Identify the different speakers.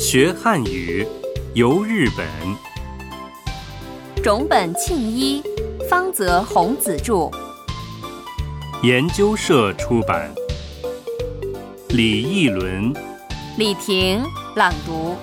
Speaker 1: 学汉语，游日本。
Speaker 2: 冢本庆一、方泽弘子著，
Speaker 1: 研究社出版。李逸伦、
Speaker 2: 李婷朗读。